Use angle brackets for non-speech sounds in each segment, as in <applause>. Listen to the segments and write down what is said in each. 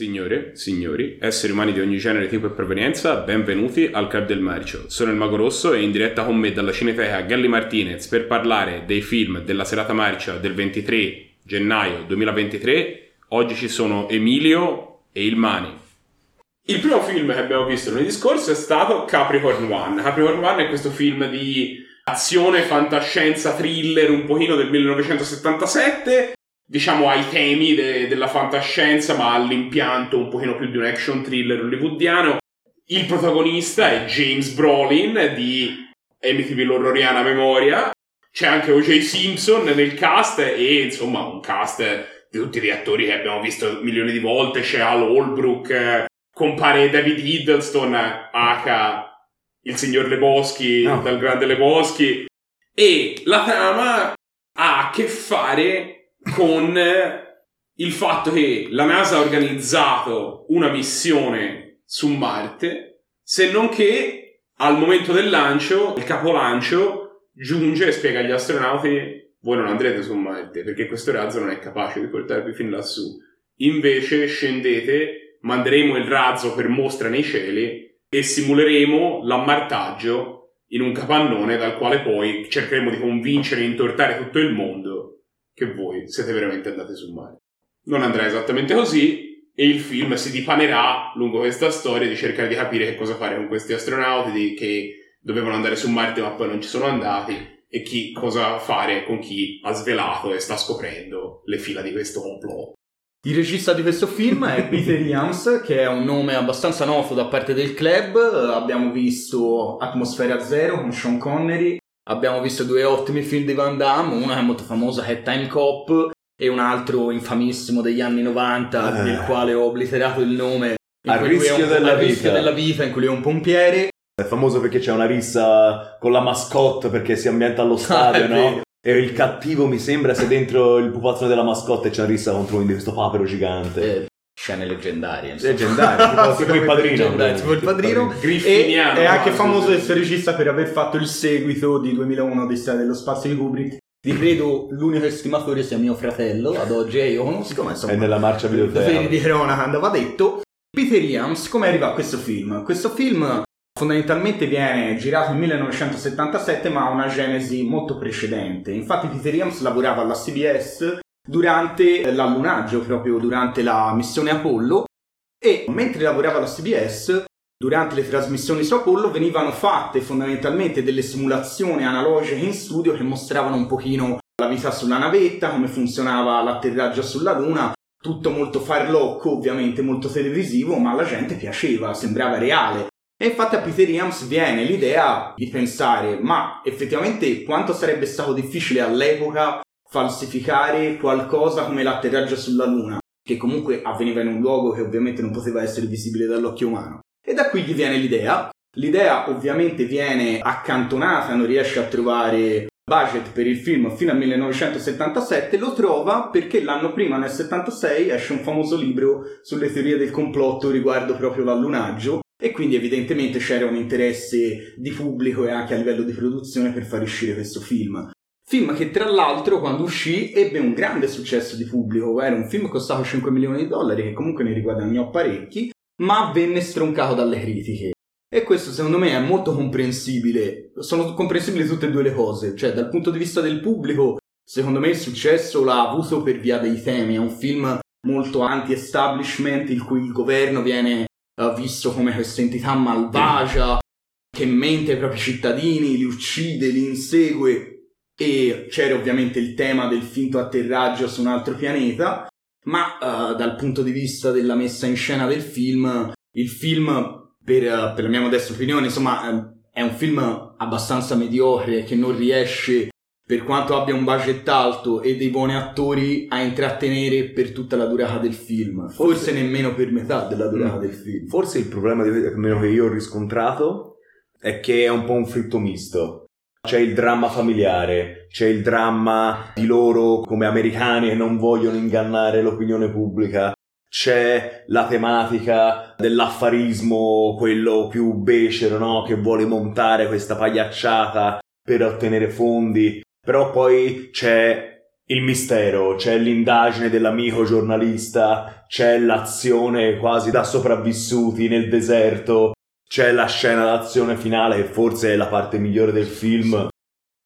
Signore, signori, esseri umani di ogni genere, tipo e provenienza, benvenuti al Club del Marcio. Sono il Mago Rosso e in diretta con me dalla Cineteca Galli Martinez per parlare dei film della serata marcia del 23 gennaio 2023. Oggi ci sono Emilio e Ilmani. Il primo film che abbiamo visto lunedì scorso è stato Capricorn One. Capricorn One è questo film di azione, fantascienza, thriller un pochino del 1977 diciamo ai temi de- della fantascienza ma all'impianto un pochino più di un action thriller hollywoodiano il protagonista è James Brolin di Amityville Horroriana Memoria c'è anche O.J. Simpson nel cast e insomma un cast di tutti gli attori che abbiamo visto milioni di volte c'è Al Holbrook compare David Hiddleston aka il signor Leboschi no. dal grande Leboschi e la trama ha a che fare con il fatto che la NASA ha organizzato una missione su Marte, se non che al momento del lancio, il capolancio giunge e spiega agli astronauti voi non andrete su Marte perché questo razzo non è capace di portarvi fin lassù. Invece scendete, manderemo il razzo per mostra nei cieli e simuleremo l'ammartaggio in un capannone dal quale poi cercheremo di convincere e intortare tutto il mondo che voi siete veramente andati sul mare. Non andrà esattamente così e il film si dipanerà lungo questa storia di cercare di capire che cosa fare con questi astronauti di, che dovevano andare su Marte ma poi non ci sono andati e chi, cosa fare con chi ha svelato e sta scoprendo le fila di questo complotto. Il regista di questo film è <laughs> Peter Jans, che è un nome abbastanza noto da parte del club. Abbiamo visto Atmosfera Zero con Sean Connery, abbiamo visto due ottimi film di Van Damme, uno è molto famoso che è Time Cop e un altro infamissimo degli anni 90 eh. del quale ho obliterato il nome. Al rischio, della, rischio della vita in cui lui è un pompiere. È famoso perché c'è una rissa con la mascotte perché si ambienta allo <laughs> stadio, ah, no? E il cattivo mi sembra se dentro il pupazzone della mascotte c'è una rissa contro questo papero gigante. Eh, scene leggendarie. Insomma. Leggendarie, tipo, <laughs> il padrino. Tipo il padrino. E è anche famoso questo regista per aver fatto il seguito di 2001 Odissea dello spazio di Kubrick. Di credo l'unico estimatore sia mio fratello, ad oggi io conosco, ma insomma... È nella marcia videoteca. di cronaca andava detto. Peter Williams, come arriva a questo film? Questo film fondamentalmente viene girato nel 1977 ma ha una genesi molto precedente. Infatti Peter Williams lavorava alla CBS durante l'allunaggio, proprio durante la missione Apollo e mentre lavorava alla CBS durante le trasmissioni su Apollo venivano fatte fondamentalmente delle simulazioni analogiche in studio che mostravano un pochino la vita sulla navetta, come funzionava l'atterraggio sulla Luna, tutto molto farlocco, ovviamente molto televisivo, ma alla gente piaceva, sembrava reale. E infatti a Peter Williams viene l'idea di pensare, ma effettivamente quanto sarebbe stato difficile all'epoca falsificare qualcosa come l'atterraggio sulla Luna, che comunque avveniva in un luogo che ovviamente non poteva essere visibile dall'occhio umano. E da qui gli viene l'idea. L'idea ovviamente viene accantonata, non riesce a trovare budget per il film fino al 1977, lo trova perché l'anno prima, nel 76, esce un famoso libro sulle teorie del complotto riguardo proprio l'allunaggio e quindi evidentemente c'era un interesse di pubblico e anche a livello di produzione per far uscire questo film. Film che tra l'altro quando uscì ebbe un grande successo di pubblico, era un film che costava 5 milioni di dollari che comunque ne riguadagnò parecchi, ma venne stroncato dalle critiche. E questo secondo me è molto comprensibile, sono comprensibili tutte e due le cose, cioè dal punto di vista del pubblico secondo me il successo l'ha avuto per via dei temi, è un film molto anti-establishment il cui il governo viene uh, visto come questa entità malvagia che mente ai propri cittadini, li uccide, li insegue e c'era ovviamente il tema del finto atterraggio su un altro pianeta, ma uh, dal punto di vista della messa in scena del film, il film, per, uh, per la mia modesta opinione, insomma, uh, è un film abbastanza mediocre che non riesce, per quanto abbia un budget alto e dei buoni attori, a intrattenere per tutta la durata del film. Forse, Forse nemmeno per metà della durata mm. del film. Forse il problema, di, almeno che io ho riscontrato, è che è un po' un fritto misto c'è il dramma familiare, c'è il dramma di loro come americani che non vogliono ingannare l'opinione pubblica, c'è la tematica dell'affarismo, quello più becero, no? Che vuole montare questa pagliacciata per ottenere fondi, però poi c'è il mistero, c'è l'indagine dell'amico giornalista, c'è l'azione quasi da sopravvissuti nel deserto, c'è la scena d'azione finale che forse è la parte migliore del film.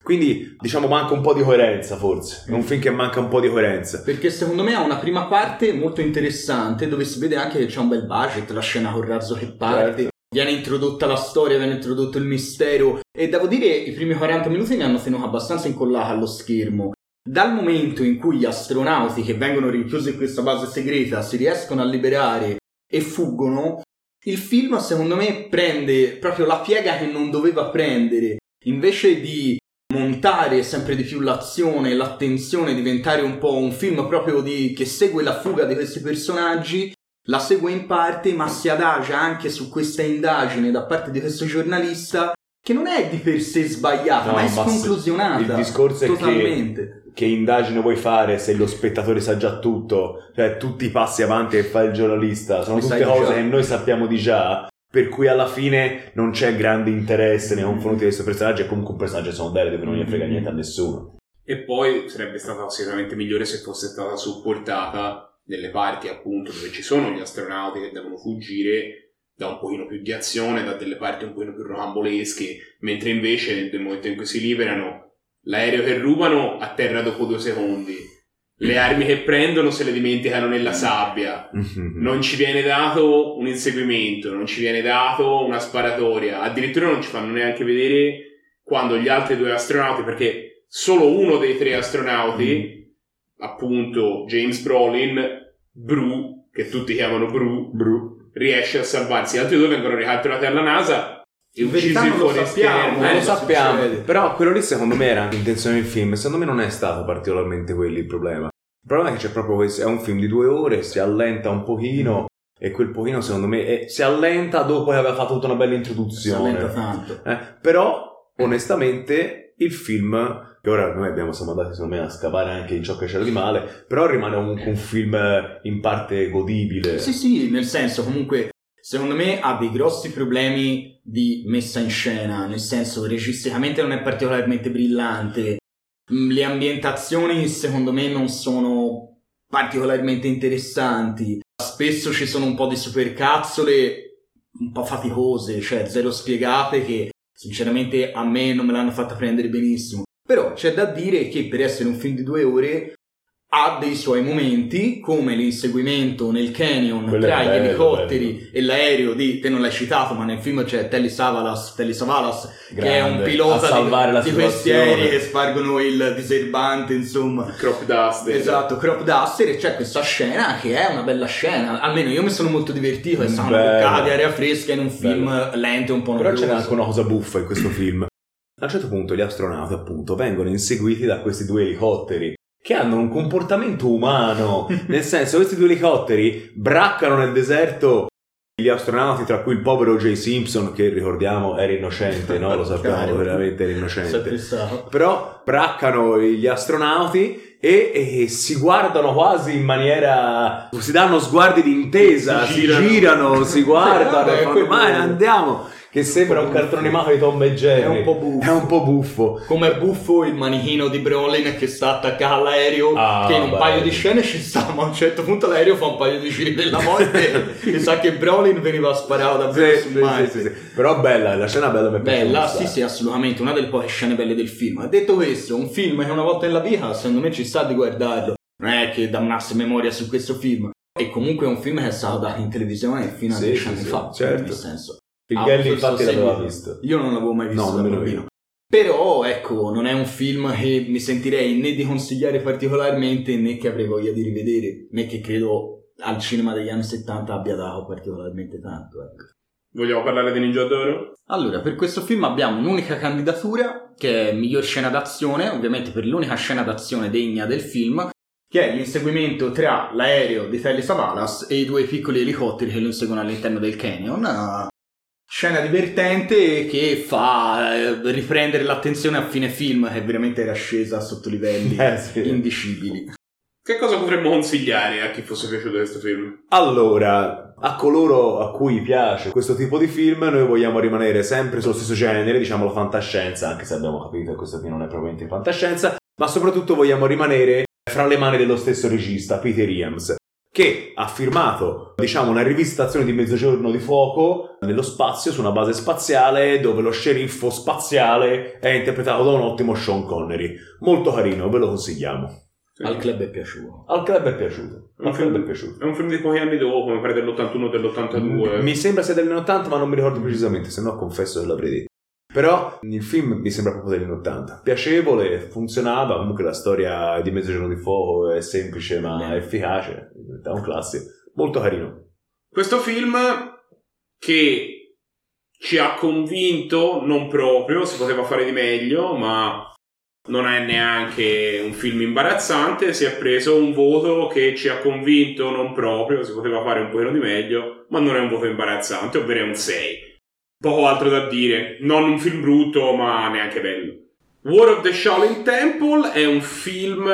Quindi diciamo manca un po' di coerenza forse, è un film che manca un po' di coerenza. Perché secondo me ha una prima parte molto interessante dove si vede anche che c'è un bel budget, la scena col razzo che parte, Certo. viene introdotta la storia, viene introdotto il mistero e devo dire i primi 40 minuti mi hanno tenuto abbastanza incollata allo schermo. Dal momento in cui gli astronauti che vengono rinchiusi in questa base segreta si riescono a liberare e fuggono, il film secondo me prende proprio la piega che non doveva prendere. Invece di montare sempre di più l'azione, l'attenzione, diventare un po' un film proprio di, che segue la fuga di questi personaggi, la segue in parte ma si adagia anche su questa indagine da parte di questo giornalista che non è di per sé sbagliata, No, ma è sconclusionata. il discorso è che- totalmente. Che indagine vuoi fare se lo spettatore sa già tutto? Cioè, tutti i passi avanti che fa il giornalista sono Li tutte cose che noi sappiamo di già. Per cui alla fine non c'è grande interesse nei confronti di questo personaggio. È comunque un personaggio secondario dove non gli frega niente a nessuno. E poi sarebbe stata sicuramente migliore se fosse stata supportata nelle parti appunto dove ci sono gli astronauti che devono fuggire da un pochino più di azione, da delle parti un pochino più rocambolesche, mentre invece nel momento in cui si liberano l'aereo che rubano atterra dopo due secondi, le armi che prendono se le dimenticano nella sabbia, <laughs> non ci viene dato un inseguimento, non ci viene dato una sparatoria, addirittura non ci fanno neanche vedere quando gli altri due astronauti, perché solo uno dei tre astronauti, appunto James Brolin, Bru, che tutti chiamano Bru, Bru. Riesce a salvarsi, gli altri due vengono ricatturati alla NASA e In verità uccisi non lo fuori sappiamo. Non Eh, lo cosa sappiamo, succede? però quello lì secondo me era l'intenzione del film. Secondo me non è stato particolarmente quello il problema. Il problema è che c'è proprio questo: è un film di due ore, si allenta un pochino. E quel pochino, secondo me, è- si allenta dopo che aveva fatto tutta una bella Si introduzione. allenta tanto. Eh, però, onestamente, il film, che ora noi abbiamo, siamo andati secondo me a scavare anche in ciò che c'era di male, però rimane comunque un film eh, in parte godibile. Sì, sì, nel senso comunque secondo me ha dei grossi problemi di messa in scena, nel senso registicamente non è particolarmente brillante, Mm, le ambientazioni secondo me non sono particolarmente interessanti, spesso ci sono un po' di supercazzole un po' faticose, cioè zero spiegate che sinceramente a me non me l'hanno fatta prendere benissimo. Però c'è da dire che per essere un film di due ore ha dei suoi momenti, come l'inseguimento nel canyon Quello tra gli bello, elicotteri bello. e l'aereo di, te non l'hai citato, ma nel film c'è Telly Savalas, Telly Savalas che è un pilota di, di questi aerei che spargono il diserbante, insomma. Crop Duster. Esatto, Crop Duster e c'è questa scena che è una bella scena, almeno io mi sono molto divertito, è stata una boccata di aria fresca in un film Bello. lento e un po' Però noioso. c'è anche una cosa buffa in questo film. A un certo punto gli astronauti, appunto, vengono inseguiti da questi due elicotteri che hanno un comportamento umano. <laughs> Nel senso, questi due elicotteri braccano nel deserto gli astronauti, tra cui il povero J. Simpson, che ricordiamo era innocente, no? Lo <laughs> sappiamo veramente era innocente. Però braccano gli astronauti e, e si guardano quasi in maniera. si danno sguardi di intesa, Si si, girano. girano, si <laughs> guardano, vabbè, fanno, ma andiamo. Che sembra un cartone animato di Tom e Jerry. È un po' buffo. È un po' buffo. Come è buffo il manichino di Brolin che sta attaccato all'aereo, Ah, che in un bello. paio di scene ci sta, ma a un certo punto l'aereo fa un paio di giri della morte <laughs> e sa che Brolin veniva sparato davvero Sì, su sì, sì, sì, sì. Però bella, la scena bella mi è piaciuta. Bella, sì, sì, assolutamente, una delle poche scene belle del film. Detto questo, un film che una volta nella vita, secondo me ci sta di guardarlo. Non è che damnasse memoria su questo film. E comunque è un film che è stato dato in televisione fino a Sì, dieci sì, anni sì, fa. certo. Nel senso. Il suo infatti l'aveva visto. Io non l'avevo mai visto No, da nemmeno bambino. io. Però, ecco, non è un film che mi sentirei né di consigliare particolarmente né che avrei voglia di rivedere, né che credo al cinema degli anni 70 abbia dato particolarmente tanto. Ecco. Vogliamo parlare di Ninja d'Oro? Allora, per questo film abbiamo un'unica candidatura, che è miglior scena d'azione, ovviamente per l'unica scena d'azione degna del film, che è l'inseguimento tra l'aereo di Telly Savalas e i due piccoli elicotteri che lo inseguono all'interno del canyon. Scena divertente che fa eh, riprendere l'attenzione a fine film, che veramente era scesa sotto livelli <laughs> Eh, sì. indicibili. Che cosa potremmo consigliare a chi fosse piaciuto questo film? Allora, a coloro a cui piace questo tipo di film, noi vogliamo rimanere sempre sullo stesso genere, diciamo la fantascienza, anche se abbiamo capito che questo film non è propriamente fantascienza, ma soprattutto vogliamo rimanere fra le mani dello stesso regista, Peter Iams, che ha firmato, diciamo, una rivisitazione di Mezzogiorno di Fuoco nello spazio, su una base spaziale, dove lo sceriffo spaziale è interpretato da un ottimo Sean Connery. Molto carino, ve lo consigliamo. Al club è piaciuto. Al club è piaciuto. Un Al film- club è piaciuto. È un film di pochi anni dopo, mi pare dell'81 o dell'82. Mi sembra sia degli anni 80, ma non mi ricordo precisamente, se no confesso che l'avrei detto. Però il film mi sembra proprio degli anni 80. Piacevole, funzionava, comunque la storia di Mezzogiorno di Fuoco è semplice ma efficace, è un classico. Molto carino. Questo film che ci ha convinto, non proprio, si poteva fare di meglio, ma non è neanche un film imbarazzante, si è preso un voto che ci ha convinto, non proprio, si poteva fare un pochino di meglio, ma non è un voto imbarazzante, ovvero è un 6. Poco altro da dire, non un film brutto, ma neanche bello. War of the Shaolin Temple è un film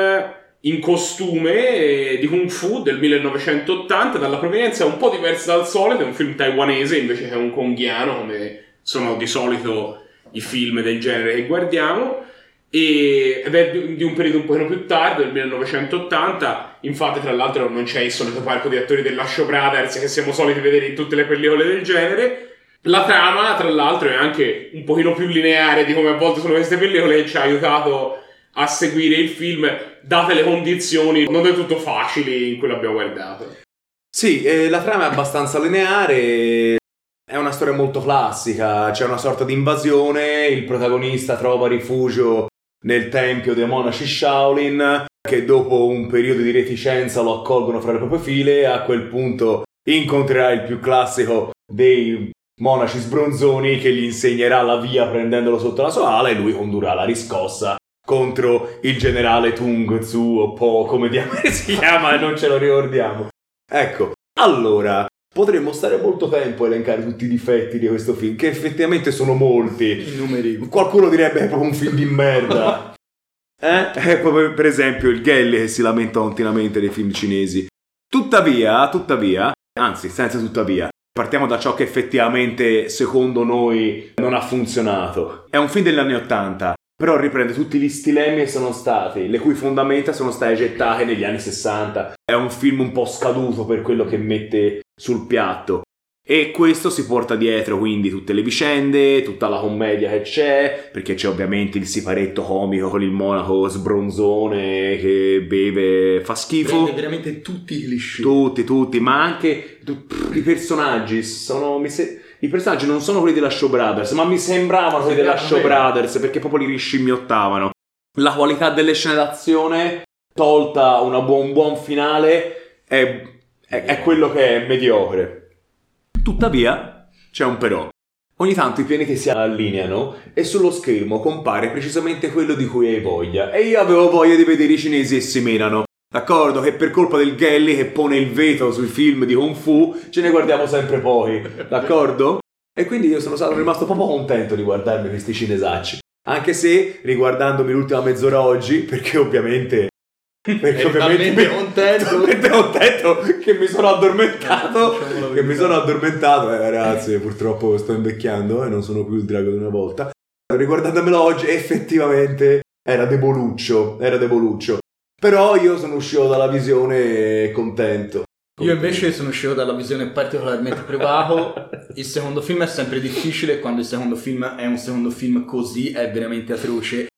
in costume eh, di Kung Fu del 1980, dalla provenienza un po' diversa dal solito, è un film taiwanese invece che un konghiano, come sono di solito i film del genere che guardiamo, ed è di un periodo un pochino più tardi, del 1980, infatti tra l'altro non c'è il solito parco di attori della Show Brothers che siamo soliti vedere in tutte le pellicole del genere, la trama, tra l'altro, è anche un pochino più lineare di come a volte sono queste pellicole e ci ha aiutato a seguire il film, date le condizioni non del tutto facili in cui l'abbiamo guardato. Sì, eh, la trama è abbastanza lineare, è una storia molto classica, c'è una sorta di invasione, il protagonista trova rifugio nel tempio dei monaci Shaolin che dopo un periodo di reticenza lo accolgono fra le proprie file a quel punto incontrerà il più classico dei monaci sbronzoni che gli insegnerà la via prendendolo sotto la sua ala e lui condurrà la riscossa contro il generale Tung Tzu o Po come diamine <laughs> si chiama e non ce lo ricordiamo. Ecco, allora, potremmo stare molto tempo a elencare tutti i difetti di questo film, che effettivamente sono molti. I numeri. Qualcuno direbbe che è proprio un film di merda. <laughs> Eh? È proprio, per esempio il Gelli che si lamenta continuamente dei film cinesi. Tuttavia, tuttavia, anzi, senza tuttavia, partiamo da ciò che effettivamente secondo noi non ha funzionato. È un film degli anni Ottanta, però riprende tutti gli stilemi che sono stati, le cui fondamenta sono state gettate negli anni 60. È un film un po' scaduto per quello che mette sul piatto. E questo si porta dietro quindi tutte le vicende, tutta la commedia che c'è, perché c'è ovviamente il siparetto comico con il monaco sbronzone che beve, fa schifo. Prende veramente tutti i cliché. Tutti, tutti, ma anche pff, i personaggi sono. mi se- I personaggi non sono quelli della Show Brothers, ma mi sembravano quelli della Show Brothers perché proprio li riscimmiottavano. La qualità delle scene d'azione, tolta una buon, un buon finale, è, è- è quello che è mediocre. Tuttavia, c'è un però. Ogni tanto i pianeti si allineano e sullo schermo compare precisamente quello di cui hai voglia. E io avevo voglia di vedere i cinesi e si menano. D'accordo che per colpa del Gelli che pone il veto sui film di Kung Fu ce ne guardiamo sempre pochi, d'accordo? E quindi io sono stato rimasto proprio contento di guardarmi questi cinesacci. Anche se, riguardandomi l'ultima mezz'ora oggi, perché ovviamente... È talmente contento. talmente contento che mi sono addormentato. Che mi sono addormentato. Eh, ragazzi, purtroppo sto invecchiando e non sono più il drago di una volta. Riguardandomelo oggi, effettivamente era deboluccio. Era deboluccio. Però io sono uscito dalla visione contento. Io invece sono uscito dalla visione particolarmente provato. Il secondo film è sempre difficile quando il secondo film è un secondo film così è veramente atroce.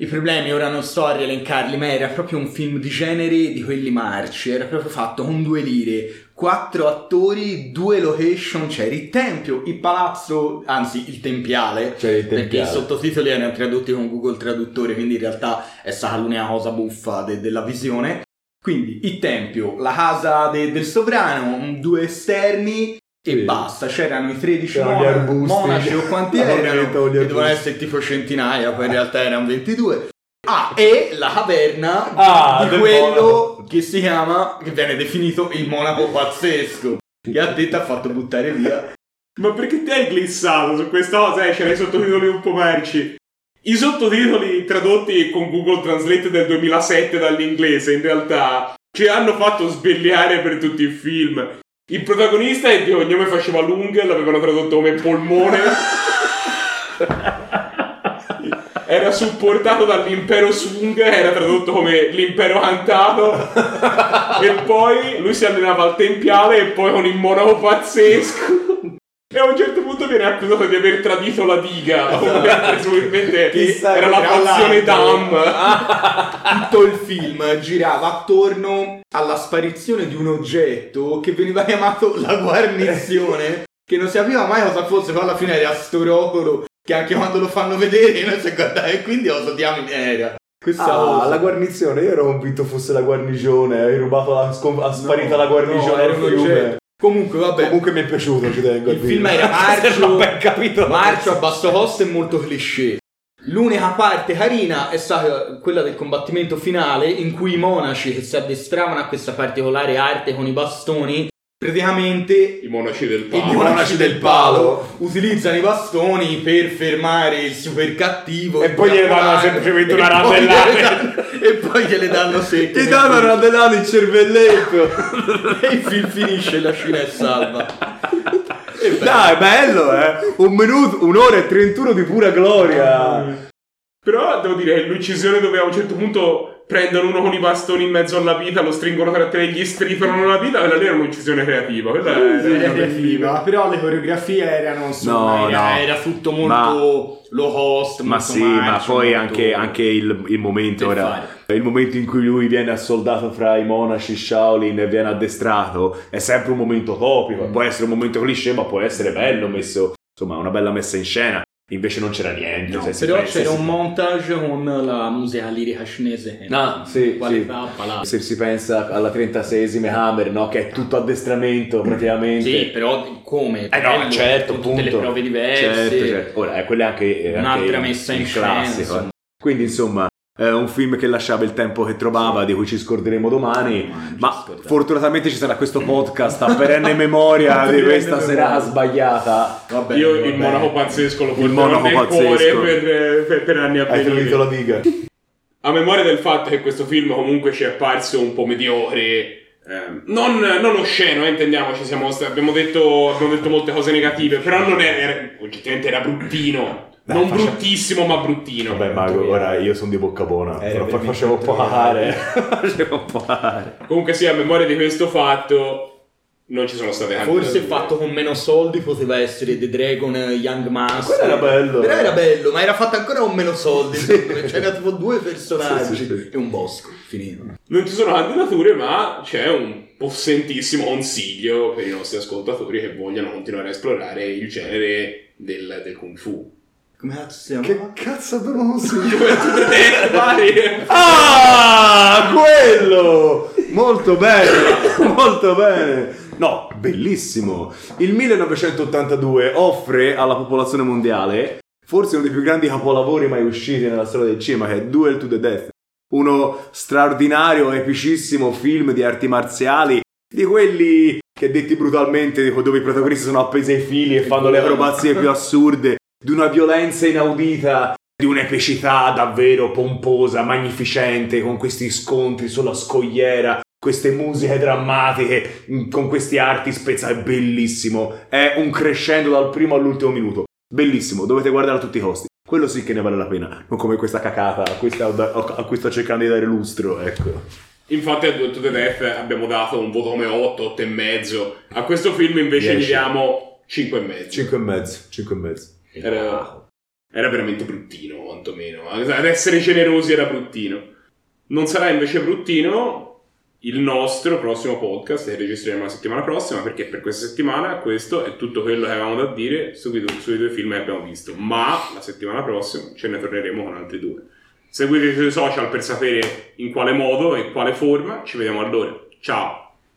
I problemi ora non sto a rielencarli, ma era proprio un film di genere di quelli marci, era proprio fatto con due lire, quattro attori, due location, c'era il tempio, il palazzo, anzi il tempiale, Cioè il perché i tempiale. sottotitoli erano tradotti con Google Traduttore, quindi in realtà è stata l'unica cosa buffa de- della visione. Quindi il tempio, la casa de- del sovrano, due esterni e Sì. basta. C'erano i 13 C'erano gli mona- arbusti. monaci o quanti erano, che dovevano essere tipo centinaia, poi in realtà erano 22. Ah, e la caverna Ah, di quello monaco. che si chiama, che viene definito il monaco pazzesco, che a te ti ha fatto buttare via. Ma perché ti hai glissato su questa cosa? Eh, c'erano i sottotitoli un po' merci. I sottotitoli tradotti con Google Translate del 2007 dall'inglese, in realtà, ci hanno fatto sbegliare per tutti i film. Il protagonista è di cognome faceva Lung, l'avevano tradotto come polmone. era supportato dall'impero Sung, era tradotto come l'impero cantato, e poi lui si allenava al tempiale e poi con il monaco pazzesco. E a un certo punto viene accusato di aver tradito la diga, presumibilmente <laughs> Chissà, era la fazione. Dam. <laughs> Tutto il film girava attorno alla sparizione di un oggetto che veniva chiamato la guarnizione, che non si capiva mai cosa fosse, poi alla fine era sto rocolo che anche quando lo fanno vedere <laughs> non si guarda e quindi lo era. Questa Ah, cosa. la guarnizione, io ero convinto fosse la guarnigione, hai rubato la scom- ha sparita No, la guarnigione no, era al un fiume. oggetto. Comunque, vabbè, Comunque mi è piaciuto, ci tengo il film era <laughs> ho ben marcio, capito. marcio a basso costo e molto cliché. L'unica parte carina è stata quella del combattimento finale in cui i monaci che si addestravano a questa particolare arte con i bastoni praticamente I monaci del i palo. monaci del palo utilizzano i bastoni per fermare il super cattivo E poi gliele danno semplicemente e una poi randellata. gliele danno- e poi gliele danno secche Ti danno radellato il cervelletto. <laughs> e il film finisce la scena è salva Dai, bello, eh. Un minuto, un'ora e 31 di pura gloria. Però devo dire, l'uccisione dove a un certo punto prendono uno con i bastoni in mezzo alla vita, lo stringono tra te e gli stritolano la vita, quella lì era un'uccisione creativa. Quella era, era era creativa, però le coreografie erano insomma No, era, no. era tutto molto low cost Ma molto sì, ma marcio, poi molto- anche, anche il, il momento Per ora, il momento in cui lui viene assoldato fra i monaci Shaolin e viene addestrato è sempre un momento topico, può essere un momento cliché ma può essere bello messo, insomma una bella messa in scena, invece non c'era niente. No, se si però pensa- c'era se un si- montage con la musica lirica cinese Ah, sì, qualità sì. Se si pensa alla 36esima Hammer, no? Che è tutto addestramento praticamente. Sì, però come? Eh no, certo, con tutte le appunto. prove diverse. Certo, certo. Ora, eh, quella è anche, Un'altra anche il- messa in classico. insomma. eh. Quindi, insomma, è un film che lasciava il tempo che trovava, di cui ci scorderemo domani. Ci Ma scorderemo. fortunatamente ci sarà questo podcast a perenne memoria <laughs> di questa serata sbagliata. Vabbè, Io vabbè. il monaco pazzesco lo Il porterò monaco nel pazzesco. cuore per, per, per anni a Hai venire. finito la diga. A memoria del fatto che questo film comunque ci è apparso un po' mediocre, ehm, non, non osceno, eh, intendiamoci, siamo abbiamo, detto, abbiamo detto molte cose negative, però non era, era- oggettivamente era bruttino. Dai, non faccia- bruttissimo, ma bruttino. Vabbè, Mago, ora io sono di bocca buona. Eh, però facevo un po' molto pagare. facevo un po'. Comunque sì, a memoria di questo fatto non ci sono state tante Forse fatto con meno soldi poteva essere The Dragon Young Master. Quello era bello. Però era bello, ma era fatto ancora con meno soldi. C'era tipo due personaggi Sì, sì, sì. e un bosco. Finito. Non ci sono candidature, ma c'è un possentissimo consiglio per i nostri ascoltatori che vogliono continuare a esplorare il genere del, del kung fu. Come cazzo si chiama? Che cazzo abbiamo consigliato? <laughs> Ah, quello! Molto bene, <laughs> molto bene. No, bellissimo. Il 1982 offre alla popolazione mondiale forse uno dei più grandi capolavori mai usciti nella storia del cinema, che è Duel to the Death. Uno straordinario, epicissimo film di arti marziali, di quelli che detti brutalmente, dove i protagonisti sono appesi ai fili e fanno le acrobazie più assurde, di una violenza inaudita, di un'epicità davvero pomposa, magnificente, con questi scontri sulla scogliera, queste musiche drammatiche, mm, con questi arti spezzati, bellissimo. È un crescendo dal primo all'ultimo minuto. Bellissimo, dovete guardarlo a tutti i costi. Quello sì che ne vale la pena, non come questa cacata a cui sto cercando di dare lustro, ecco. Infatti a To The Death abbiamo dato un voto come 8, 8,5. A questo film invece 10. gli diamo 5,5. 5,5, 5,5. Era, era veramente bruttino, quantomeno. Ad essere generosi era bruttino. Non sarà invece bruttino il nostro prossimo podcast che registreremo la settimana prossima, perché per questa settimana questo è tutto quello che avevamo da dire sui due, sui due film che abbiamo visto. Ma la settimana prossima ce ne torneremo con altri due. Seguiteci sui social per sapere in quale modo e in quale forma. Ci vediamo allora. Ciao!